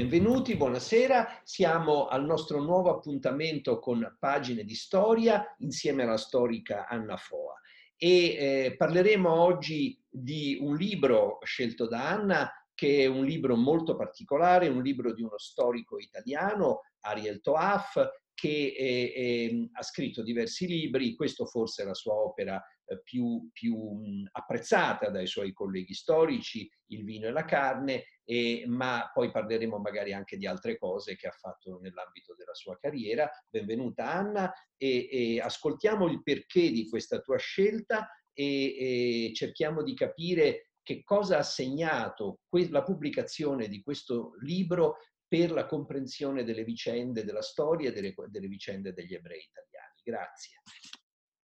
Benvenuti, buonasera. Siamo al nostro nuovo appuntamento con Pagine di Storia insieme alla storica Anna Foa. E eh, parleremo oggi di un libro scelto da Anna che è un libro molto particolare, un libro di uno storico italiano, Ariel Toaf, che è, è, ha scritto diversi libri, questo forse è la sua opera eh, più, più apprezzata dai suoi colleghi storici, Il vino e la carne, e, ma poi parleremo magari anche di altre cose che ha fatto nell'ambito della sua carriera. Benvenuta Anna e, e ascoltiamo il perché di questa tua scelta e, e cerchiamo di capire che cosa ha segnato la pubblicazione di questo libro per la comprensione delle vicende della storia e delle, delle vicende degli ebrei italiani. Grazie.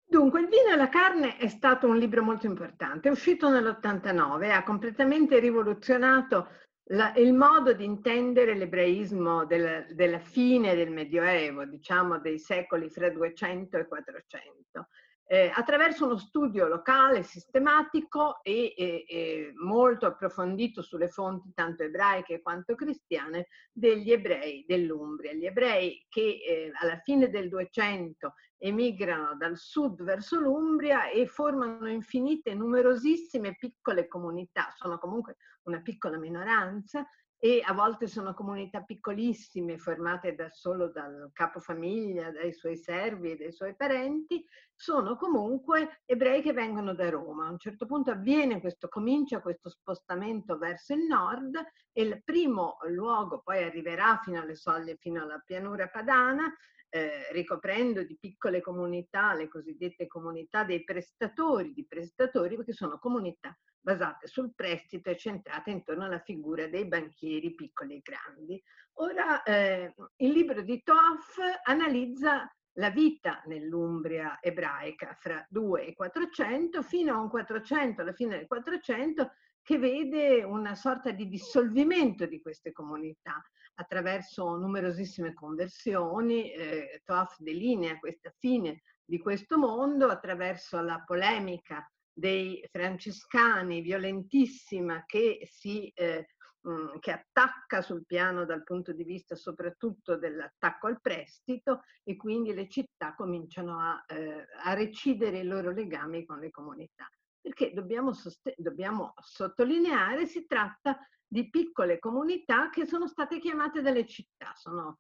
Dunque, Il vino e la carne è stato un libro molto importante, è uscito nell'89, ha completamente rivoluzionato la, il modo di intendere l'ebraismo del, della fine del Medioevo, diciamo dei secoli fra 200 e 400 eh, attraverso uno studio locale, sistematico e, e, e, molto approfondito sulle fonti tanto ebraiche quanto cristiane degli ebrei dell'Umbria. Gli ebrei che eh, alla fine del 200 emigrano dal sud verso l'Umbria e formano infinite, numerosissime piccole comunità, sono comunque una piccola minoranza, e a volte sono comunità piccolissime formate da solo dal capofamiglia, dai suoi servi e dai suoi parenti, sono comunque ebrei che vengono da Roma. A un certo punto avviene questo, comincia questo spostamento verso il nord e il primo luogo poi arriverà fino alle soglie, fino alla pianura padana, eh, ricoprendo di piccole comunità, le cosiddette comunità dei prestatori, di prestatori perché sono comunità basate sul prestito e centrate intorno alla figura dei banchieri piccoli e grandi. Ora, eh, il libro di Toff analizza la vita nell'Umbria ebraica fra 2 e 400 fino a un 400, alla fine del 400, che vede una sorta di dissolvimento di queste comunità attraverso numerosissime conversioni. Eh, Toff delinea questa fine di questo mondo attraverso la polemica dei francescani violentissima che si eh, mm, che attacca sul piano dal punto di vista soprattutto dell'attacco al prestito e quindi le città cominciano a, eh, a recidere i loro legami con le comunità. Perché dobbiamo, dobbiamo sottolineare, si tratta di piccole comunità che sono state chiamate delle città, sono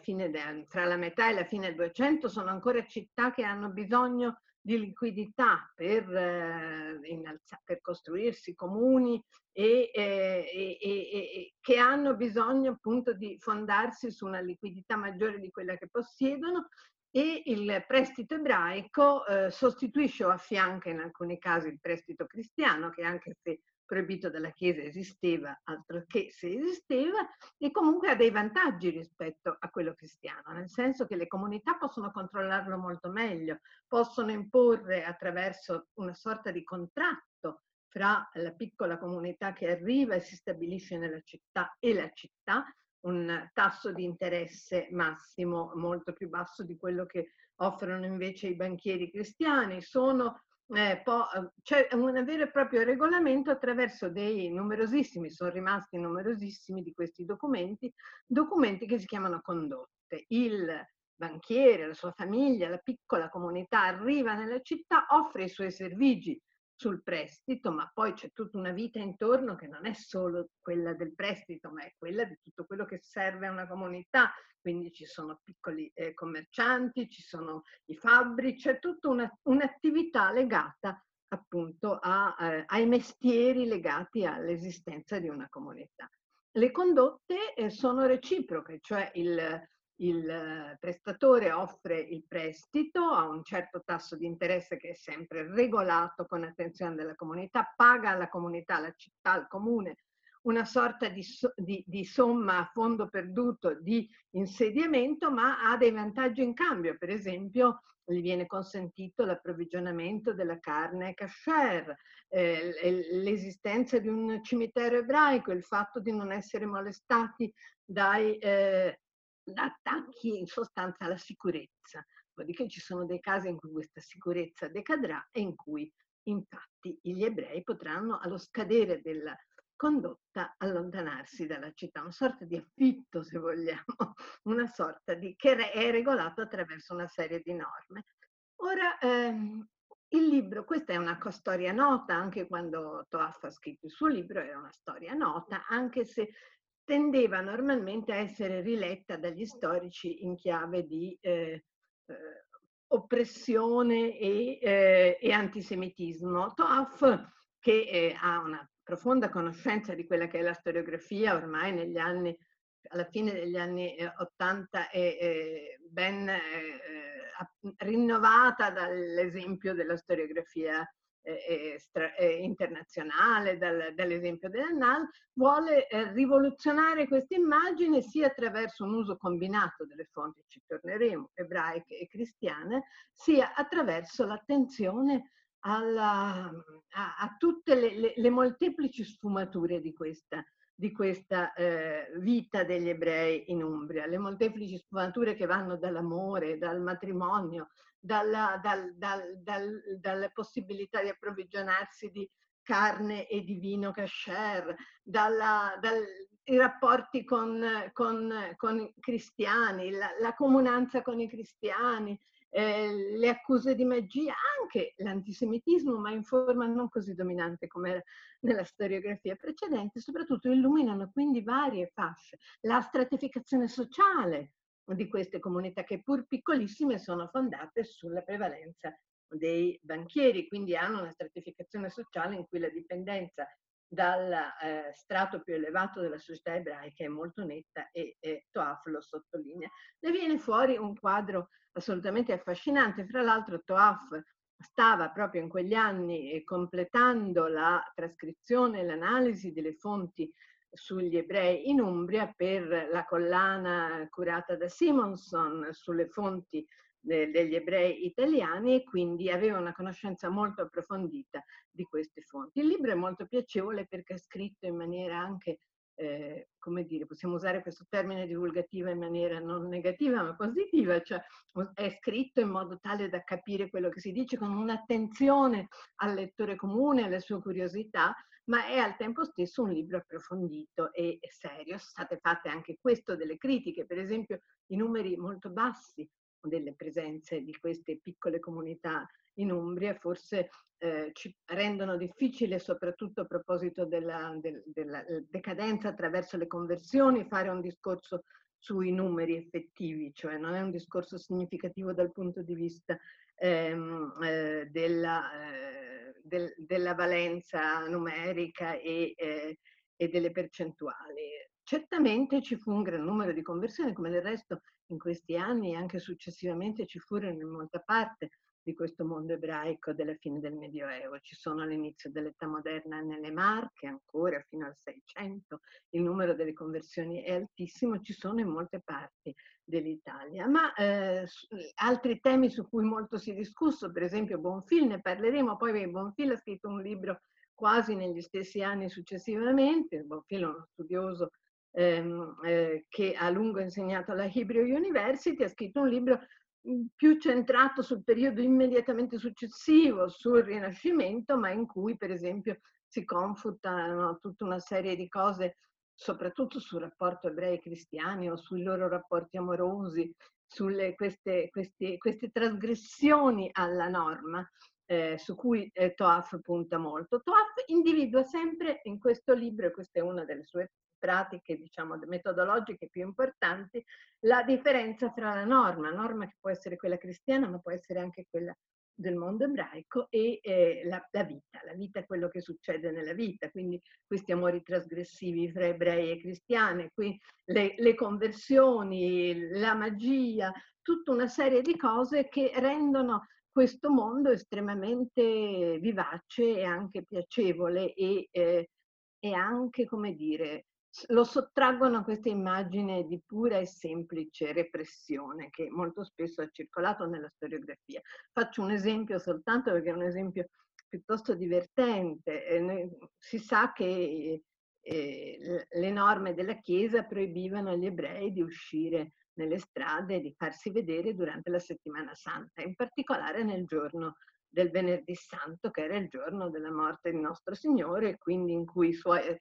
fine del, tra la metà e la fine del 200 sono ancora città che hanno bisogno di liquidità per, eh, innalza, per costruirsi comuni e, eh, e, e, che hanno bisogno appunto di fondarsi su una liquidità maggiore di quella che possiedono e il prestito ebraico eh, sostituisce o affianca in alcuni casi il prestito cristiano che anche se proibito dalla Chiesa esisteva, altro che se esisteva, e comunque ha dei vantaggi rispetto a quello cristiano, nel senso che le comunità possono controllarlo molto meglio, possono imporre attraverso una sorta di contratto fra la piccola comunità che arriva e si stabilisce nella città e la città, un tasso di interesse massimo molto più basso di quello che offrono invece i banchieri cristiani. Sono eh, eh, c'è un vero e proprio regolamento attraverso dei numerosissimi, sono rimasti numerosissimi di questi documenti, documenti che si chiamano condotte. Il banchiere, la sua famiglia, la piccola comunità arriva nella città, offre i suoi servigi sul prestito, ma poi c'è tutta una vita intorno che non è solo quella del prestito, ma è quella di tutto quello che serve a una comunità. Quindi ci sono piccoli eh, commercianti, ci sono i fabbri, c'è tutta una, un'attività legata appunto a, eh, ai mestieri legati all'esistenza di una comunità. Le condotte eh, sono reciproche, cioè il, il eh, prestatore offre il prestito a un certo tasso di interesse che è sempre regolato con attenzione della comunità, paga alla comunità, alla città, al comune una sorta di, di, di, somma a fondo perduto di insediamento, ma ha dei vantaggi in cambio. Per esempio, gli viene consentito l'approvvigionamento della carne kasher, eh, l'esistenza di un cimitero ebraico, il fatto di non essere molestati dai, eh, attacchi in sostanza alla sicurezza. Dopodiché ci sono dei casi in cui questa sicurezza decadrà e in cui infatti gli ebrei potranno allo scadere della, condotta allontanarsi dalla città, una sorta di affitto se vogliamo, una sorta di che è regolato attraverso una serie di norme. Ora, ehm, il libro, questa è una storia nota, anche quando Toaf ha scritto il suo libro era una storia nota, anche se tendeva normalmente a essere riletta dagli storici in chiave di eh, eh, oppressione e, eh, e, antisemitismo. Toaf, che eh, ha una profonda conoscenza di quella che è la storiografia ormai negli anni, alla fine degli anni 80 è eh, ben rinnovata dall'esempio della storiografia eh, eh, internazionale, dal, dall'esempio dell'Annal, vuole eh, rivoluzionare questa immagine sia attraverso un uso combinato delle fonti, ci torneremo, ebraiche e cristiane, sia attraverso l'attenzione alla, a, a, tutte le, le, le, molteplici sfumature di questa, di questa eh, vita degli ebrei in Umbria, le molteplici sfumature che vanno dall'amore, dal matrimonio, dalla, dal, dal, dal, dalle possibilità di approvvigionarsi di carne e di vino kasher, dalla, dai rapporti con, con, con i cristiani, la, la, comunanza con i cristiani, eh, le accuse di magia, anche l'antisemitismo, ma in forma non così dominante come nella storiografia precedente, soprattutto illuminano quindi varie fasce, la stratificazione sociale, di queste comunità che pur piccolissime sono fondate sulla prevalenza dei banchieri, quindi hanno una stratificazione sociale in cui la dipendenza dal eh, strato più elevato della società ebraica è molto netta e, e Toaf lo sottolinea. Ne viene fuori un quadro assolutamente affascinante. Fra l'altro Toaf stava proprio in quegli anni eh, completando la trascrizione e l'analisi delle fonti sugli ebrei in Umbria per la collana curata da Simonson sulle fonti de, degli ebrei italiani e quindi aveva una conoscenza molto approfondita di queste fonti. Il libro è molto piacevole perché è scritto in maniera anche, eh, come dire, possiamo usare questo termine divulgativa in maniera non negativa ma positiva, cioè è scritto in modo tale da capire quello che si dice con un'attenzione al lettore comune, alle sue curiosità, ma è al tempo stesso un libro approfondito e serio. Sono state fatte anche questo delle critiche, per esempio i numeri molto bassi delle presenze di queste piccole comunità in Umbria forse eh, ci rendono difficile, soprattutto a proposito della, del, della decadenza attraverso le conversioni, fare un discorso sui numeri effettivi, cioè non è un discorso significativo dal punto di vista ehm, eh, della... Eh, del, della valenza numerica e, eh, e delle percentuali. Certamente ci fu un gran numero di conversioni, come del resto in questi anni e anche successivamente ci furono in molta parte di questo mondo ebraico della fine del Medioevo. Ci sono all'inizio dell'età moderna nelle Marche, ancora fino al 600, il numero delle conversioni è altissimo, ci sono in molte parti dell'Italia. Ma eh, altri temi su cui molto si è discusso, per esempio Bonfil, ne parleremo, poi Bonfil ha scritto un libro quasi negli stessi anni successivamente, Bonfil è uno studioso ehm, eh, che ha a lungo insegnato alla Hebrew University, ha scritto un libro più centrato sul periodo immediatamente successivo, sul Rinascimento, ma in cui per esempio si confutano tutta una serie di cose, soprattutto sul rapporto ebrei-cristiani o sui loro rapporti amorosi, sulle queste, queste, queste trasgressioni alla norma eh, su cui eh, Toaf punta molto. Toaf individua sempre in questo libro, e questa è una delle sue pratiche, diciamo, metodologiche più importanti, la differenza tra la norma, norma che può essere quella cristiana, ma può essere anche quella del mondo ebraico e eh, la, la, vita, la vita è quello che succede nella vita, quindi questi amori trasgressivi fra ebrei e cristiani, le, le conversioni, la magia, tutta una serie di cose che rendono questo mondo estremamente vivace e anche piacevole e, eh, e anche, come dire, lo sottraggono a questa immagine di pura e semplice repressione che molto spesso ha circolato nella storiografia. Faccio un esempio soltanto perché è un esempio piuttosto divertente. si sa che eh, le norme della Chiesa proibivano agli ebrei di uscire nelle strade e di farsi vedere durante la settimana santa, in particolare nel giorno del venerdì santo, che era il giorno della morte del nostro Signore, quindi in cui i suoi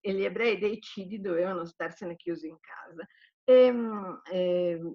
e gli ebrei dei Cidi dovevano starsene chiusi in casa. E, ehm, e, ehm,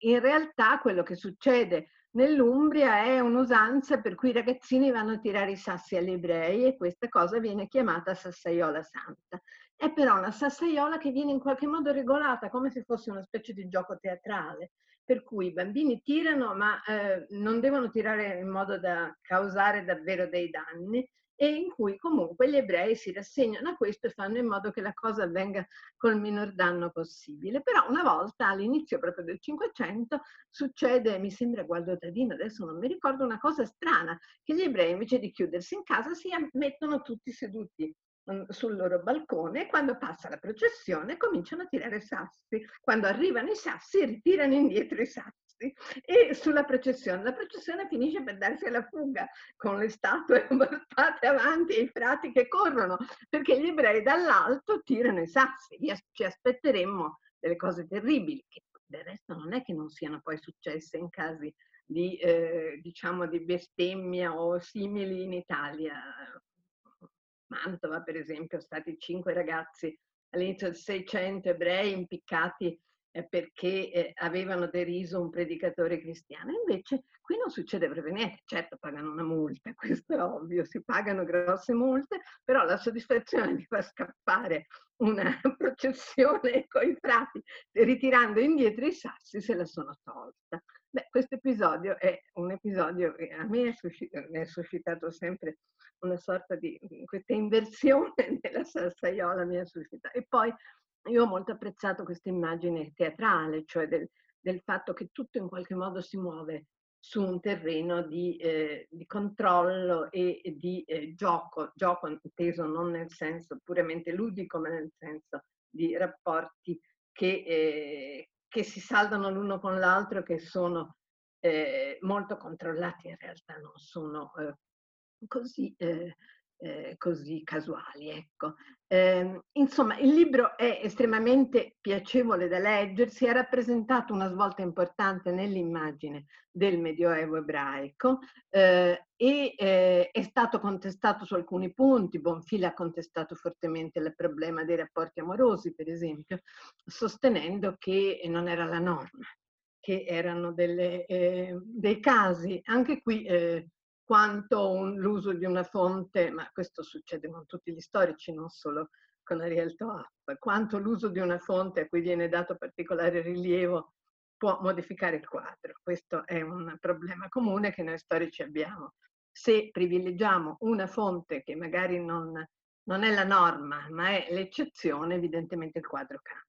in realtà quello che succede nell'Umbria è un'usanza per cui i ragazzini vanno a tirare i sassi agli ebrei e questa cosa viene chiamata sassaiola santa. È però una sassaiola che viene in qualche modo regolata come se fosse una specie di gioco teatrale, per cui i bambini tirano ma eh, non devono tirare in modo da causare davvero dei danni e in cui comunque gli ebrei si rassegnano a questo e fanno in modo che la cosa avvenga col minor danno possibile. Però una volta all'inizio proprio del Cinquecento succede, mi sembra Gualdo Tadino, adesso non mi ricordo, una cosa strana, che gli ebrei invece di chiudersi in casa si mettono tutti seduti mm, sul loro balcone e quando passa la processione cominciano a tirare sassi. Quando arrivano i sassi ritirano indietro i sassi ragazzi e sulla processione. La processione finisce per darsi alla fuga con le statue portate avanti e i frati che corrono perché gli ebrei dall'alto tirano i sassi. Ci aspetteremmo delle cose terribili che del resto non è che non siano poi successe in casi di, eh, diciamo, di bestemmia o simili in Italia. Mantova, per esempio, stati cinque ragazzi all'inizio del Seicento ebrei impiccati perché eh, avevano deriso un predicatore cristiano. Invece qui non succede proprio niente, certo pagano una multa, questo è ovvio, si pagano grosse multe, però la soddisfazione di far scappare una processione con i frati ritirando indietro i sassi se la sono tolta. Questo episodio è un episodio che a me ha suscitato sempre una sorta di questa inversione nella salsaiola mi ha suscitato. E poi io ho molto apprezzato questa immagine teatrale, cioè del, del, fatto che tutto in qualche modo si muove su un terreno di, eh, di controllo e, e di eh, gioco, gioco inteso non nel senso puramente ludico, ma nel senso di rapporti che, eh, che si saldano l'uno con l'altro, che sono eh, molto controllati, in realtà non sono eh, così eh, così casuali. Ecco. Eh, insomma, il libro è estremamente piacevole da leggersi, ha rappresentato una svolta importante nell'immagine del Medioevo ebraico eh, e eh, è stato contestato su alcuni punti. Bonfila ha contestato fortemente il problema dei rapporti amorosi, per esempio, sostenendo che non era la norma che erano delle, eh, dei casi, anche qui eh, quanto un, l'uso di una fonte, ma questo succede con tutti gli storici, non solo con Ariel Toaff, quanto l'uso di una fonte a cui viene dato particolare rilievo può modificare il quadro. Questo è un problema comune che noi storici abbiamo. Se privilegiamo una fonte che magari non, non è la norma, ma è l'eccezione, evidentemente il quadro cambia.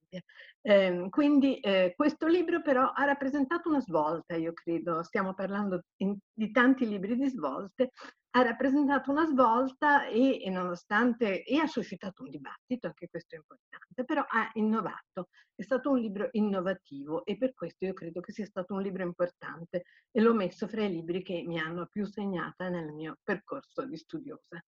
Eh, quindi eh, questo libro però ha rappresentato una svolta, io credo, stiamo parlando in, di tanti libri di svolte, ha rappresentato una svolta e, e, nonostante, e ha suscitato un dibattito, anche questo è importante, però ha innovato, è stato un libro innovativo e per questo io credo che sia stato un libro importante e l'ho messo fra i libri che mi hanno più segnata nel mio percorso di studiosa.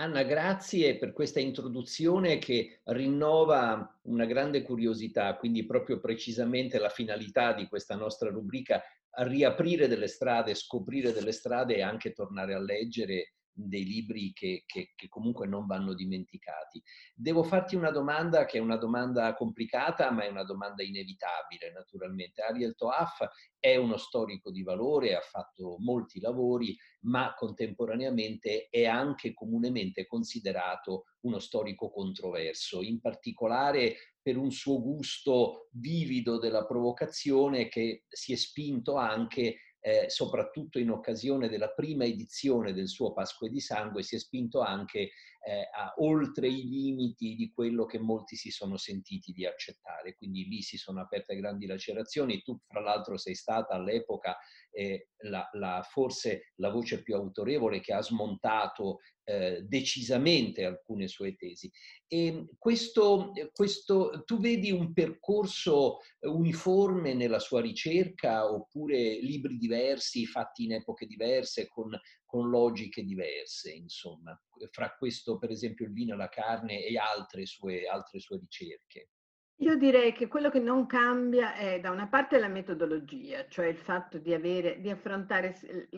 Anna, grazie per questa introduzione che rinnova una grande curiosità, quindi proprio precisamente la finalità di questa nostra rubrica, riaprire delle strade, scoprire delle strade e anche tornare a leggere dei libri che, che, che, comunque non vanno dimenticati. Devo farti una domanda che è una domanda complicata, ma è una domanda inevitabile, naturalmente. Ariel Toaf è uno storico di valore, ha fatto molti lavori, ma contemporaneamente è anche comunemente considerato uno storico controverso, in particolare per un suo gusto vivido della provocazione che si è spinto anche eh, soprattutto in occasione della prima edizione del suo Pasqua di Sangue, si è spinto anche eh, a, oltre i limiti di quello che molti si sono sentiti di accettare. Quindi lì si sono aperte grandi lacerazioni. Tu, fra l'altro, sei stata all'epoca eh, la, la, forse la voce più autorevole che ha smontato eh, decisamente alcune sue tesi. E questo, questo, tu vedi un percorso uniforme nella sua ricerca oppure libri diversi fatti in epoche diverse con, con logiche diverse, insomma, fra questo per esempio il vino e la carne e altre sue, altre sue ricerche? Io direi che quello che non cambia è da una parte la metodologia, cioè il fatto di, avere, di affrontare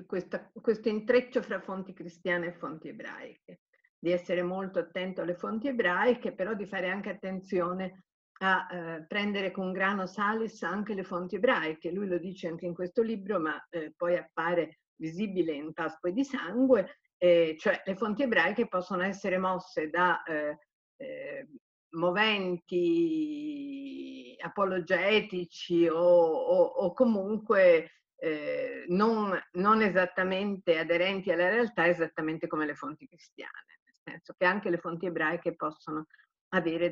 questa, questo intreccio fra fonti cristiane e fonti ebraiche. di essere molto attento alle fonti ebraiche, però di fare anche attenzione a eh, prendere con grano salis anche le fonti ebraiche. Lui lo dice anche in questo libro, ma eh, poi appare visibile in Pasqua di sangue, eh, cioè le fonti ebraiche possono essere mosse da eh, eh, moventi apologetici o, o, o comunque eh, non, non, esattamente aderenti alla realtà, esattamente come le fonti cristiane, nel senso che anche le fonti ebraiche possono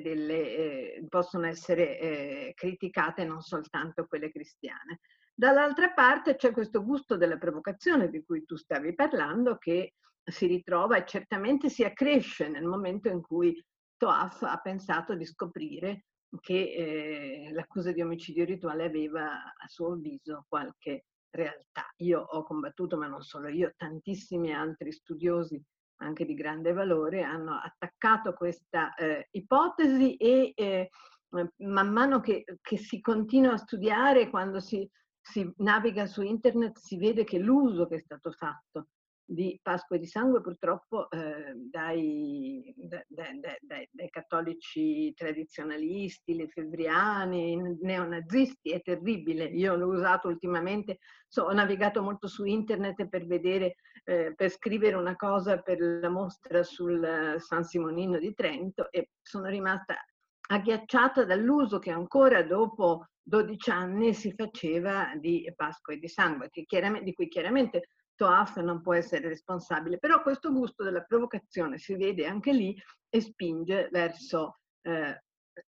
delle, eh, possono essere eh, criticate, non soltanto quelle cristiane. Dall'altra parte c'è questo gusto della provocazione di cui tu stavi parlando che si ritrova e certamente si accresce nel momento in cui Toaf ha pensato di scoprire che eh, l'accusa di omicidio rituale aveva a suo avviso qualche realtà. Io ho combattuto, ma non solo io, tantissimi altri studiosi anche di grande valore hanno attaccato questa eh, ipotesi e eh, man mano che, che, si continua a studiare, quando si, si naviga su internet, si vede che l'uso che è stato fatto di Pasqua di Sangue purtroppo eh, dai, dai, dai, dai, cattolici tradizionalisti, lefebvriani, neonazisti, è terribile. Io l'ho usato ultimamente, so, ho navigato molto su internet per vedere, eh, per scrivere una cosa per la mostra sul San Simonino di Trento e sono rimasta agghiacciata dall'uso che ancora dopo 12 anni si faceva di Pasqua e di Sangue, di cui chiaramente Toaf non può essere responsabile, però questo gusto della provocazione si vede anche lì e spinge verso eh,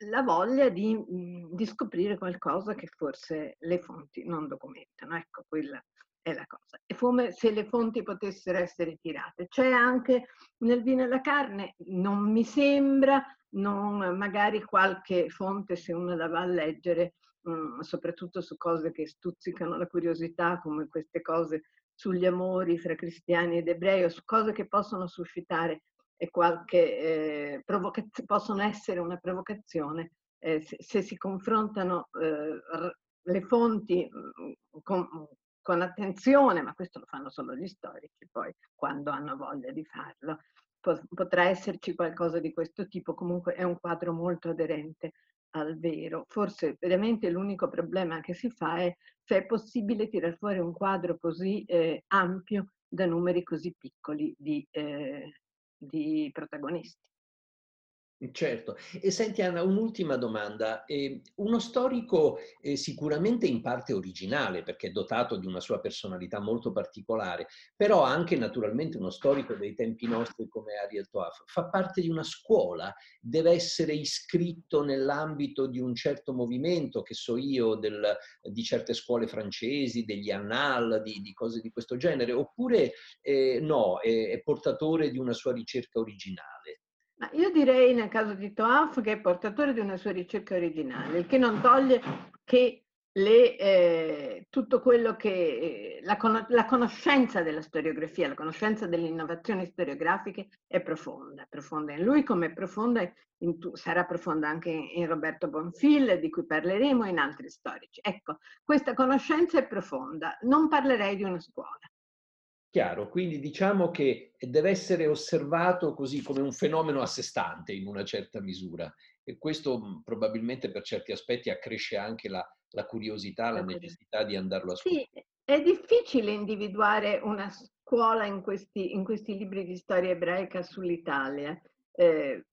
la voglia di, mm, di, scoprire qualcosa che forse le fonti non documentano. Ecco, quella è la cosa. È come se le fonti potessero essere tirate. C'è anche nel vino e la carne, non mi sembra, non, magari qualche fonte se uno la va a leggere, mh, mm, soprattutto su cose che stuzzicano la curiosità, come queste cose sugli amori fra cristiani ed ebrei o su cose che possono suscitare qualche eh, provocazione, possono essere una provocazione eh, se, se, si confrontano eh, le fonti mm, con, con, attenzione, ma questo lo fanno solo gli storici poi quando hanno voglia di farlo. Potrà esserci qualcosa di questo tipo, comunque è un quadro molto aderente al vero. Forse veramente l'unico problema che si fa è se è possibile tirare fuori un quadro così eh, ampio da numeri così piccoli di, eh, di protagonisti. Certo. E senti Anna, un'ultima domanda. Eh, uno storico eh, sicuramente in parte originale, perché è dotato di una sua personalità molto particolare, però anche naturalmente uno storico dei tempi nostri come Ariel Toaf, fa parte di una scuola, deve essere iscritto nell'ambito di un certo movimento, che so io, del, di certe scuole francesi, degli annal, di, di cose di questo genere, oppure eh, no, è, è portatore di una sua ricerca originale? Ma io direi nel caso di Toaf che è portatore di una sua ricerca originale, il che non toglie che le, eh, tutto quello che eh, la, la, conoscenza della storiografia, la conoscenza delle innovazioni storiografiche è profonda, profonda in lui come profonda in sarà profonda anche in Roberto Bonfil, di cui parleremo, e in altri storici. Ecco, questa conoscenza è profonda, non parlerei di una scuola. Chiaro, quindi diciamo che deve essere osservato così come un fenomeno a sé stante in una certa misura e questo mhmm, probabilmente per certi aspetti accresce anche la, la curiosità, la necessità di andarlo a scoprire. Sì, è difficile individuare una scuola in questi, in questi libri di storia ebraica sull'Italia. Eh,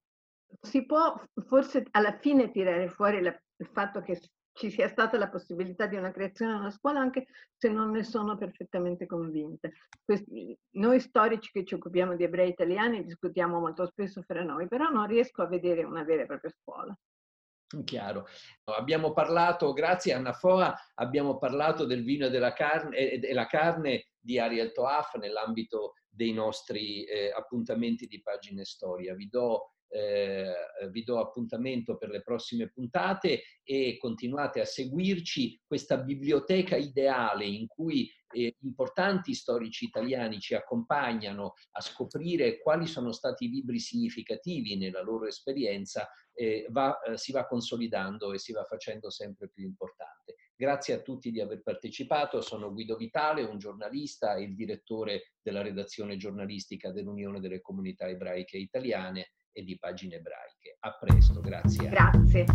si può forse alla fine tirare fuori la, il fatto che ci sia stata la possibilità di una creazione di una scuola, anche se non ne sono perfettamente convinta. Noi storici che ci occupiamo di ebrei italiani discutiamo molto spesso fra noi, però non riesco a vedere una vera e propria scuola. Chiaro. Abbiamo parlato, grazie a Anna Foa, abbiamo parlato del vino e della carne, e la carne di Ariel Toaf nell'ambito dei nostri eh, appuntamenti di Pagine Storia. Vi do eh, vi do appuntamento per le prossime puntate e continuate a seguirci questa biblioteca ideale in cui eh, importanti storici italiani ci accompagnano a scoprire quali sono stati i libri significativi nella loro esperienza, eh, va, eh, si va consolidando e si va facendo sempre più importante. Grazie a tutti di aver partecipato. Sono Guido Vitale, un giornalista e il direttore della redazione giornalistica dell'Unione delle Comunità Ebraiche Italiane e di Pagine Ebraiche. A presto, grazie. Grazie.